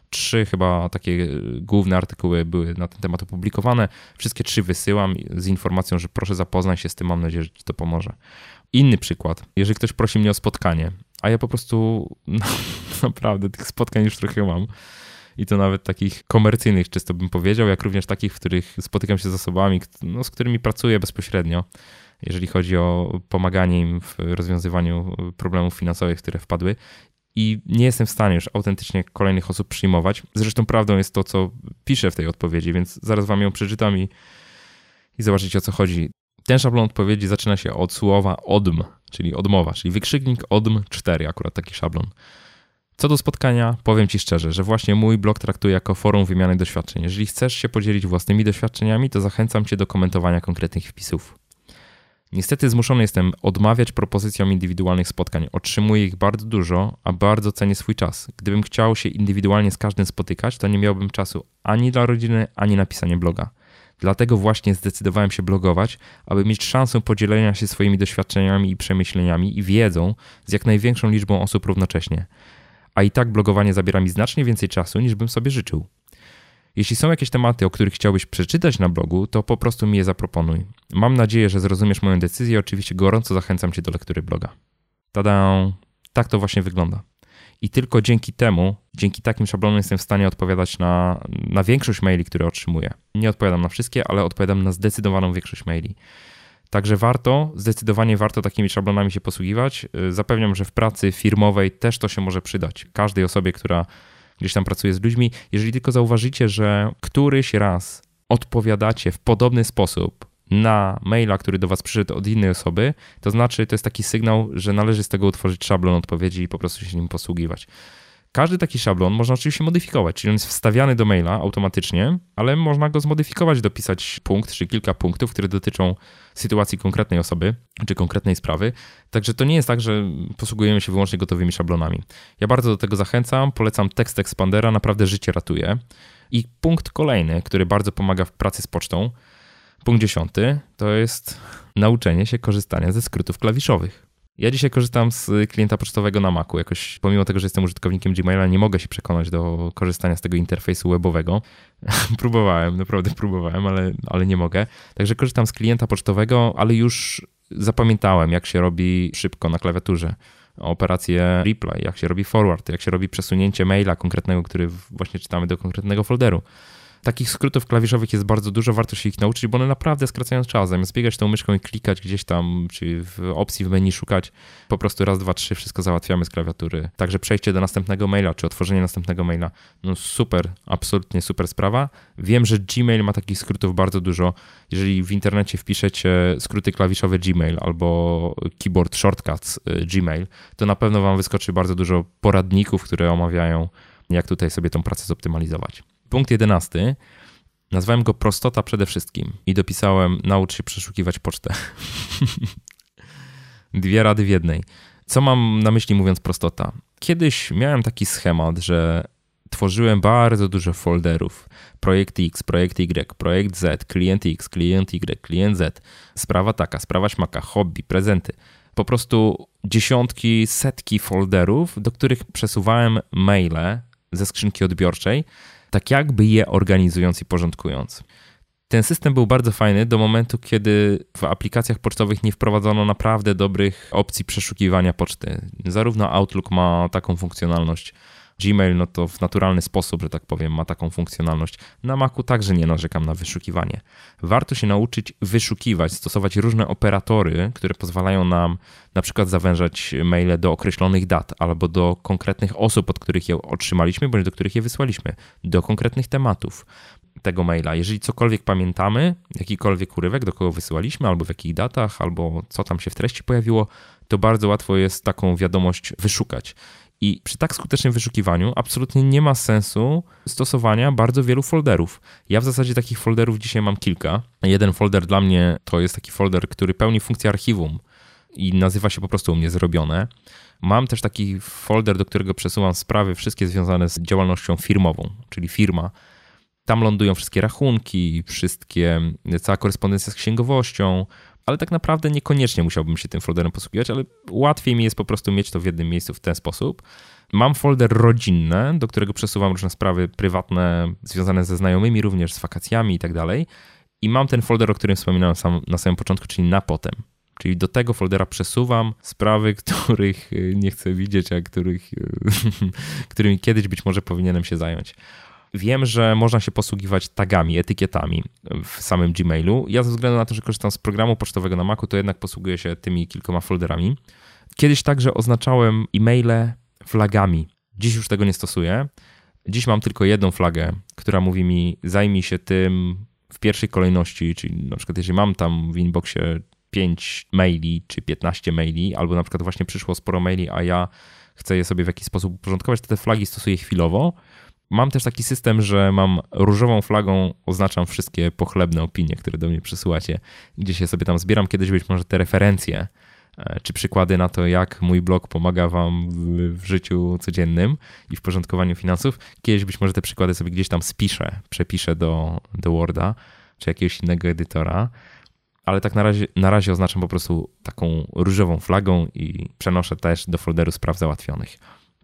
Trzy chyba takie główne artykuły były na ten temat opublikowane. Wszystkie trzy wysyłam z informacją, że proszę zapoznaj się z tym, mam nadzieję, że ci to pomoże. Inny przykład. Jeżeli ktoś prosi mnie o spotkanie, a ja po prostu naprawdę tych spotkań już trochę mam. I to nawet takich komercyjnych, czysto bym powiedział, jak również takich, w których spotykam się z osobami, no, z którymi pracuję bezpośrednio, jeżeli chodzi o pomaganie im w rozwiązywaniu problemów finansowych, które wpadły. I nie jestem w stanie już autentycznie kolejnych osób przyjmować. Zresztą prawdą jest to, co piszę w tej odpowiedzi, więc zaraz wam ją przeczytam i, i zobaczycie o co chodzi. Ten szablon odpowiedzi zaczyna się od słowa odm, czyli odmowa, czyli wykrzyknik odm 4, akurat taki szablon. Co do spotkania, powiem Ci szczerze, że właśnie mój blog traktuję jako forum wymiany doświadczeń. Jeżeli chcesz się podzielić własnymi doświadczeniami, to zachęcam Cię do komentowania konkretnych wpisów. Niestety zmuszony jestem odmawiać propozycjom indywidualnych spotkań. Otrzymuję ich bardzo dużo, a bardzo cenię swój czas. Gdybym chciał się indywidualnie z każdym spotykać, to nie miałbym czasu ani dla rodziny, ani na pisanie bloga. Dlatego właśnie zdecydowałem się blogować, aby mieć szansę podzielenia się swoimi doświadczeniami i przemyśleniami i wiedzą z jak największą liczbą osób równocześnie. A i tak blogowanie zabiera mi znacznie więcej czasu, niż bym sobie życzył. Jeśli są jakieś tematy, o których chciałbyś przeczytać na blogu, to po prostu mi je zaproponuj. Mam nadzieję, że zrozumiesz moją decyzję. Oczywiście gorąco zachęcam cię do lektury bloga. Tada! Tak to właśnie wygląda. I tylko dzięki temu, dzięki takim szablonom jestem w stanie odpowiadać na, na większość maili, które otrzymuję. Nie odpowiadam na wszystkie, ale odpowiadam na zdecydowaną większość maili. Także warto, zdecydowanie warto takimi szablonami się posługiwać. Zapewniam, że w pracy firmowej też to się może przydać. Każdej osobie, która gdzieś tam pracuje z ludźmi, jeżeli tylko zauważycie, że któryś raz odpowiadacie w podobny sposób na maila, który do Was przyszedł od innej osoby, to znaczy to jest taki sygnał, że należy z tego utworzyć szablon odpowiedzi i po prostu się nim posługiwać. Każdy taki szablon można oczywiście modyfikować, czyli on jest wstawiany do maila automatycznie, ale można go zmodyfikować, dopisać punkt czy kilka punktów, które dotyczą sytuacji konkretnej osoby czy konkretnej sprawy. Także to nie jest tak, że posługujemy się wyłącznie gotowymi szablonami. Ja bardzo do tego zachęcam, polecam tekst Expandera, naprawdę życie ratuje. I punkt kolejny, który bardzo pomaga w pracy z pocztą, punkt dziesiąty, to jest nauczenie się korzystania ze skrótów klawiszowych. Ja dzisiaj korzystam z klienta pocztowego na Macu. Jakoś pomimo tego, że jestem użytkownikiem Gmaila, nie mogę się przekonać do korzystania z tego interfejsu webowego. próbowałem, naprawdę próbowałem, ale, ale nie mogę. Także korzystam z klienta pocztowego, ale już zapamiętałem, jak się robi szybko na klawiaturze operację replay, jak się robi forward, jak się robi przesunięcie maila konkretnego, który właśnie czytamy do konkretnego folderu. Takich skrótów klawiszowych jest bardzo dużo, warto się ich nauczyć, bo one naprawdę skracają czas. Zamiast biegać tą myszką i klikać gdzieś tam, czy w opcji w menu szukać, po prostu raz, dwa, trzy, wszystko załatwiamy z klawiatury. Także przejście do następnego maila, czy otworzenie następnego maila, no super, absolutnie super sprawa. Wiem, że Gmail ma takich skrótów bardzo dużo. Jeżeli w internecie wpiszecie skróty klawiszowe Gmail albo keyboard shortcuts y, Gmail, to na pewno wam wyskoczy bardzo dużo poradników, które omawiają, jak tutaj sobie tą pracę zoptymalizować. Punkt jedenasty. Nazwałem go prostota przede wszystkim i dopisałem naucz się przeszukiwać pocztę. Dwie rady w jednej. Co mam na myśli mówiąc prostota? Kiedyś miałem taki schemat, że tworzyłem bardzo dużo folderów. Projekt X, projekt Y, projekt Z, klient X, klient Y, klient Z, sprawa taka, sprawa śmaka, hobby, prezenty. Po prostu dziesiątki, setki folderów, do których przesuwałem maile ze skrzynki odbiorczej tak jakby je organizując i porządkując. Ten system był bardzo fajny do momentu, kiedy w aplikacjach pocztowych nie wprowadzono naprawdę dobrych opcji przeszukiwania poczty. Zarówno Outlook ma taką funkcjonalność, Gmail no to w naturalny sposób, że tak powiem, ma taką funkcjonalność. Na Macu także nie narzekam na wyszukiwanie. Warto się nauczyć wyszukiwać, stosować różne operatory, które pozwalają nam na przykład zawężać maile do określonych dat albo do konkretnych osób, od których je otrzymaliśmy, bądź do których je wysłaliśmy, do konkretnych tematów tego maila. Jeżeli cokolwiek pamiętamy, jakikolwiek urywek, do kogo wysyłaliśmy, albo w jakich datach, albo co tam się w treści pojawiło, to bardzo łatwo jest taką wiadomość wyszukać. I przy tak skutecznym wyszukiwaniu absolutnie nie ma sensu stosowania bardzo wielu folderów. Ja w zasadzie takich folderów dzisiaj mam kilka. Jeden folder dla mnie to jest taki folder, który pełni funkcję archiwum i nazywa się po prostu u mnie zrobione. Mam też taki folder, do którego przesuwam sprawy wszystkie związane z działalnością firmową, czyli firma. Tam lądują wszystkie rachunki, wszystkie, cała korespondencja z księgowością, ale tak naprawdę niekoniecznie musiałbym się tym folderem posługiwać, ale łatwiej mi jest po prostu mieć to w jednym miejscu w ten sposób. Mam folder rodzinny, do którego przesuwam różne sprawy prywatne związane ze znajomymi, również z wakacjami i tak dalej. I mam ten folder, o którym wspominałem sam, na samym początku, czyli na potem. Czyli do tego foldera przesuwam sprawy, których nie chcę widzieć, a których, którymi kiedyś być może powinienem się zająć. Wiem, że można się posługiwać tagami, etykietami w samym Gmailu. Ja ze względu na to, że korzystam z programu pocztowego na Macu, to jednak posługuję się tymi kilkoma folderami. Kiedyś także oznaczałem e-maile flagami. Dziś już tego nie stosuję. Dziś mam tylko jedną flagę, która mówi mi zajmij się tym w pierwszej kolejności, czyli na przykład jeżeli mam tam w inboxie 5 maili czy 15 maili, albo na przykład właśnie przyszło sporo maili, a ja chcę je sobie w jakiś sposób uporządkować, to te flagi stosuję chwilowo Mam też taki system, że mam różową flagą, oznaczam wszystkie pochlebne opinie, które do mnie przysyłacie, gdzieś je sobie tam zbieram. Kiedyś być może te referencje, e, czy przykłady na to, jak mój blog pomaga Wam w, w, życiu codziennym i w porządkowaniu finansów. Kiedyś być może te przykłady sobie gdzieś tam spiszę, przepiszę do, do Worda czy jakiegoś innego edytora, ale tak na razie, na razie oznaczam po prostu taką różową flagą i przenoszę też do folderu spraw załatwionych.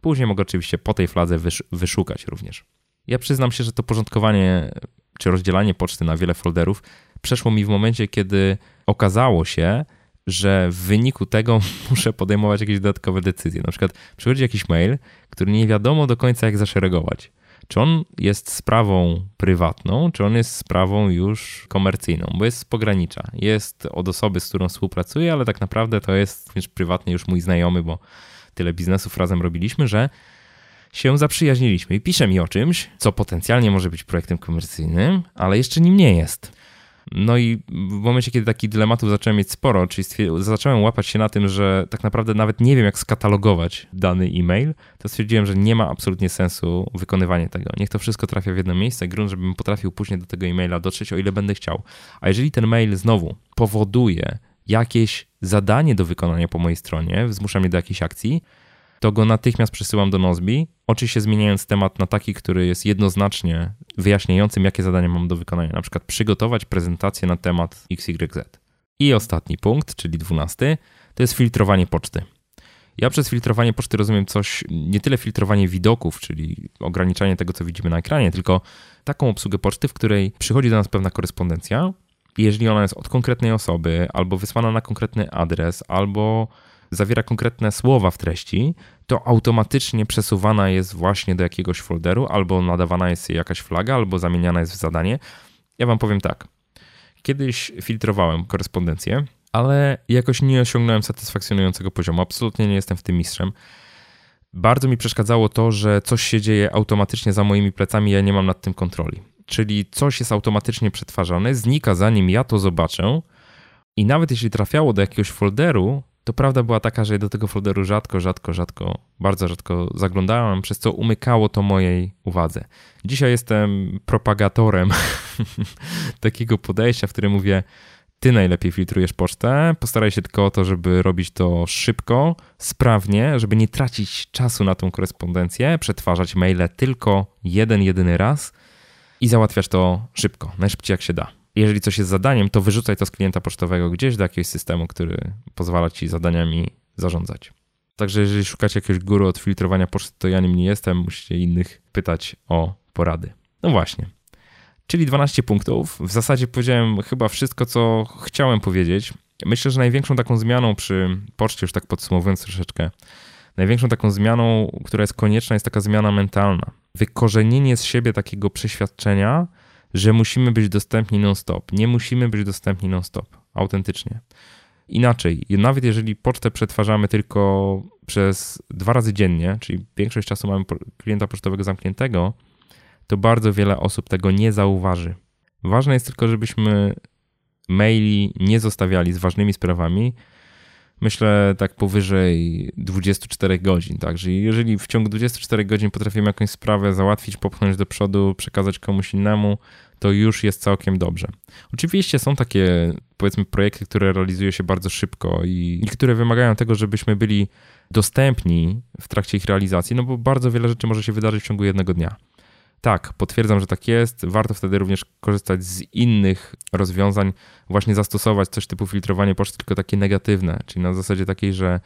Później mogę oczywiście po tej fladze wysz wyszukać również. Ja przyznam się, że to porządkowanie czy rozdzielanie poczty na wiele folderów przeszło mi w momencie, kiedy okazało się, że w wyniku tego muszę podejmować jakieś dodatkowe decyzje. Na przykład przychodzi jakiś mail, który nie wiadomo do końca jak zaszeregować. Czy on jest sprawą prywatną, czy on jest sprawą już komercyjną, bo jest z pogranicza. Jest od osoby, z którą współpracuję, ale tak naprawdę to jest również prywatnie już mój znajomy, bo tyle biznesów razem robiliśmy, że się zaprzyjaźniliśmy i pisze mi o czymś, co potencjalnie może być projektem komercyjnym, ale jeszcze nim nie jest. No i w momencie, kiedy takich dylematów zacząłem mieć sporo, czyli zacząłem łapać się na tym, że tak naprawdę nawet nie wiem, jak skatalogować dany e-mail, to stwierdziłem, że nie ma absolutnie sensu wykonywanie tego. Niech to wszystko trafia w jedno miejsce, grunt, żebym potrafił później do tego e-maila dotrzeć, o ile będę chciał. A jeżeli ten mail znowu powoduje jakieś zadanie do wykonania po mojej stronie, zmusza mnie do jakiejś akcji, to go natychmiast przesyłam do Nozbi, oczywiście zmieniając temat na taki, który jest jednoznacznie wyjaśniającym, jakie zadania mam do wykonania. Na przykład przygotować prezentację na temat XYZ. I ostatni punkt, czyli dwunasty, to jest filtrowanie poczty. Ja przez filtrowanie poczty rozumiem coś, nie tyle filtrowanie widoków, czyli ograniczanie tego, co widzimy na ekranie, tylko taką obsługę poczty, w której przychodzi do nas pewna korespondencja. Jeżeli ona jest od konkretnej osoby, albo wysłana na konkretny adres, albo zawiera konkretne słowa w treści, to automatycznie przesuwana jest właśnie do jakiegoś folderu, albo nadawana jest jej jakaś flaga, albo zamieniana jest w zadanie. Ja wam powiem tak. Kiedyś filtrowałem korespondencję, ale jakoś nie osiągnąłem satysfakcjonującego poziomu. Absolutnie nie jestem w tym mistrzem. Bardzo mi przeszkadzało to, że coś się dzieje automatycznie za moimi plecami, ja nie mam nad tym kontroli. Czyli coś jest automatycznie przetwarzane, znika zanim ja to zobaczę. I nawet jeśli trafiało do jakiegoś folderu, to prawda była taka, że do tego folderu rzadko, rzadko, rzadko, bardzo rzadko zaglądałem, przez co umykało to mojej uwadze. Dzisiaj jestem propagatorem takiego podejścia, w którym mówię, ty najlepiej filtrujesz pocztę, postaraj się tylko o to, żeby robić to szybko, sprawnie, żeby nie tracić czasu na tą korespondencję, przetwarzać maile tylko jeden, jedyny raz i załatwiasz to szybko, najszybciej jak się da jeżeli coś jest zadaniem, to wyrzucaj to z klienta pocztowego gdzieś do jakiegoś systemu, który pozwala ci zadaniami zarządzać. Także jeżeli szukacie jakiegoś guru od filtrowania poczty, to ja nim nie jestem, musicie innych pytać o porady. No właśnie. Czyli 12 punktów. W zasadzie powiedziałem chyba wszystko, co chciałem powiedzieć. Myślę, że największą taką zmianą przy poczcie, już tak podsumowując troszeczkę, największą taką zmianą, która jest konieczna, jest taka zmiana mentalna. Wykorzenienie z siebie takiego przeświadczenia, że musimy być dostępni non-stop. Nie musimy być dostępni non-stop, autentycznie. Inaczej, nawet jeżeli pocztę przetwarzamy tylko przez dwa razy dziennie, czyli większość czasu mamy klienta pocztowego zamkniętego, to bardzo wiele osób tego nie zauważy. Ważne jest tylko, żebyśmy maili nie zostawiali z ważnymi sprawami, myślę tak powyżej 24 godzin. Także jeżeli w ciągu 24 godzin potrafimy jakąś sprawę załatwić, popchnąć do przodu, przekazać komuś innemu, to już jest całkiem dobrze. Oczywiście są takie, powiedzmy, projekty, które realizuje się bardzo szybko i, i które wymagają tego, żebyśmy byli dostępni w trakcie ich realizacji, no bo bardzo wiele rzeczy może się wydarzyć w ciągu jednego dnia. Tak, potwierdzam, że tak jest. Warto wtedy również korzystać z innych rozwiązań, właśnie zastosować coś typu filtrowanie poczty, tylko takie negatywne, czyli na zasadzie takiej, że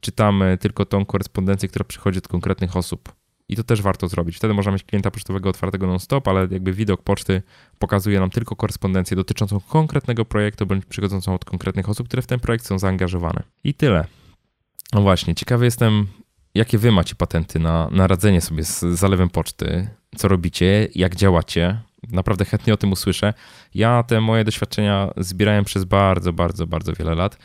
czytamy tylko tą korespondencję, która przychodzi od konkretnych osób. I to też warto zrobić. Wtedy można mieć klienta pocztowego otwartego non-stop, ale jakby widok poczty pokazuje nam tylko korespondencję dotyczącą konkretnego projektu bądź przychodzącą od konkretnych osób, które w ten projekt są zaangażowane. I tyle. No właśnie, ciekawy jestem, jakie wy macie patenty na, na radzenie sobie z zalewem poczty, co robicie, jak działacie. Naprawdę chętnie o tym usłyszę. Ja te moje doświadczenia zbierałem przez bardzo, bardzo, bardzo wiele lat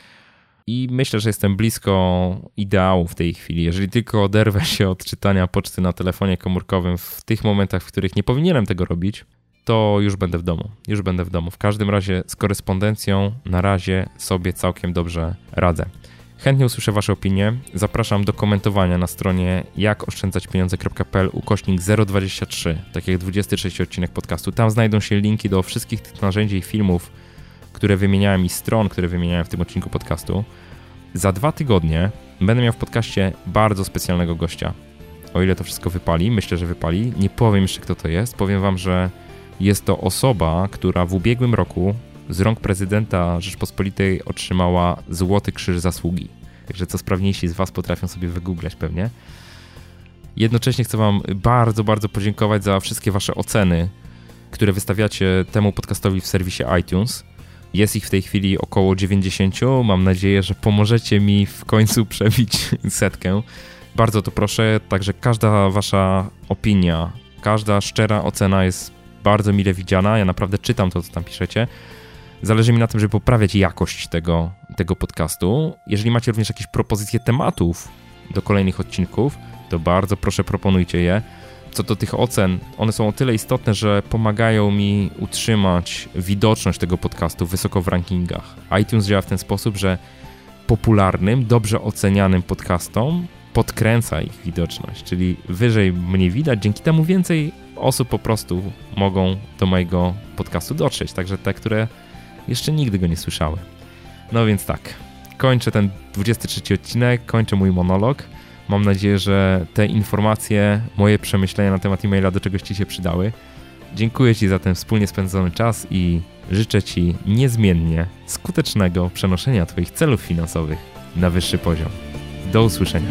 i myślę, że jestem blisko ideału w tej chwili. Jeżeli tylko oderwę się od czytania poczty na telefonie komórkowym w tych momentach, w których nie powinienem tego robić, to już będę w domu. Już będę w domu. W każdym razie z korespondencją na razie sobie całkiem dobrze radzę. Chętnie usłyszę Wasze opinie. Zapraszam do komentowania na stronie jakoszczędzaćpieniądze.pl ukośnik 023, tak jak 23 odcinek podcastu. Tam znajdą się linki do wszystkich tych narzędzi i filmów, które wymieniałem i stron, które wymieniałem w tym odcinku podcastu. Za dwa tygodnie będę miał w podcaście bardzo specjalnego gościa. O ile to wszystko wypali, myślę, że wypali. Nie powiem jeszcze, kto to jest. Powiem Wam, że jest to osoba, która w ubiegłym roku z rąk prezydenta Rzeczpospolitej otrzymała Złoty Krzyż Zasługi. Także co sprawniejsi z Was potrafią sobie wygooglać pewnie. Jednocześnie chcę Wam bardzo, bardzo podziękować za wszystkie Wasze oceny, które wystawiacie temu podcastowi w serwisie iTunes. Jest ich w tej chwili około 90. Mam nadzieję, że pomożecie mi w końcu przebić setkę. Bardzo to proszę, także każda Wasza opinia, każda szczera ocena jest bardzo mile widziana. Ja naprawdę czytam to, co tam piszecie. Zależy mi na tym, żeby poprawiać jakość tego, tego podcastu. Jeżeli macie również jakieś propozycje tematów do kolejnych odcinków, to bardzo proszę proponujcie je. Co do tych ocen, one są o tyle istotne, że pomagają mi utrzymać widoczność tego podcastu wysoko w rankingach. iTunes działa w ten sposób, że popularnym, dobrze ocenianym podcastom podkręca ich widoczność, czyli wyżej mnie widać, dzięki temu więcej osób po prostu mogą do mojego podcastu dotrzeć, także te, które jeszcze nigdy go nie słyszały. No więc tak, kończę ten 23 odcinek, kończę mój monolog. Mam nadzieję, że te informacje, moje przemyślenia na temat e-maila do czegoś Ci się przydały. Dziękuję Ci za ten wspólnie spędzony czas i życzę Ci niezmiennie skutecznego przenoszenia Twoich celów finansowych na wyższy poziom. Do usłyszenia.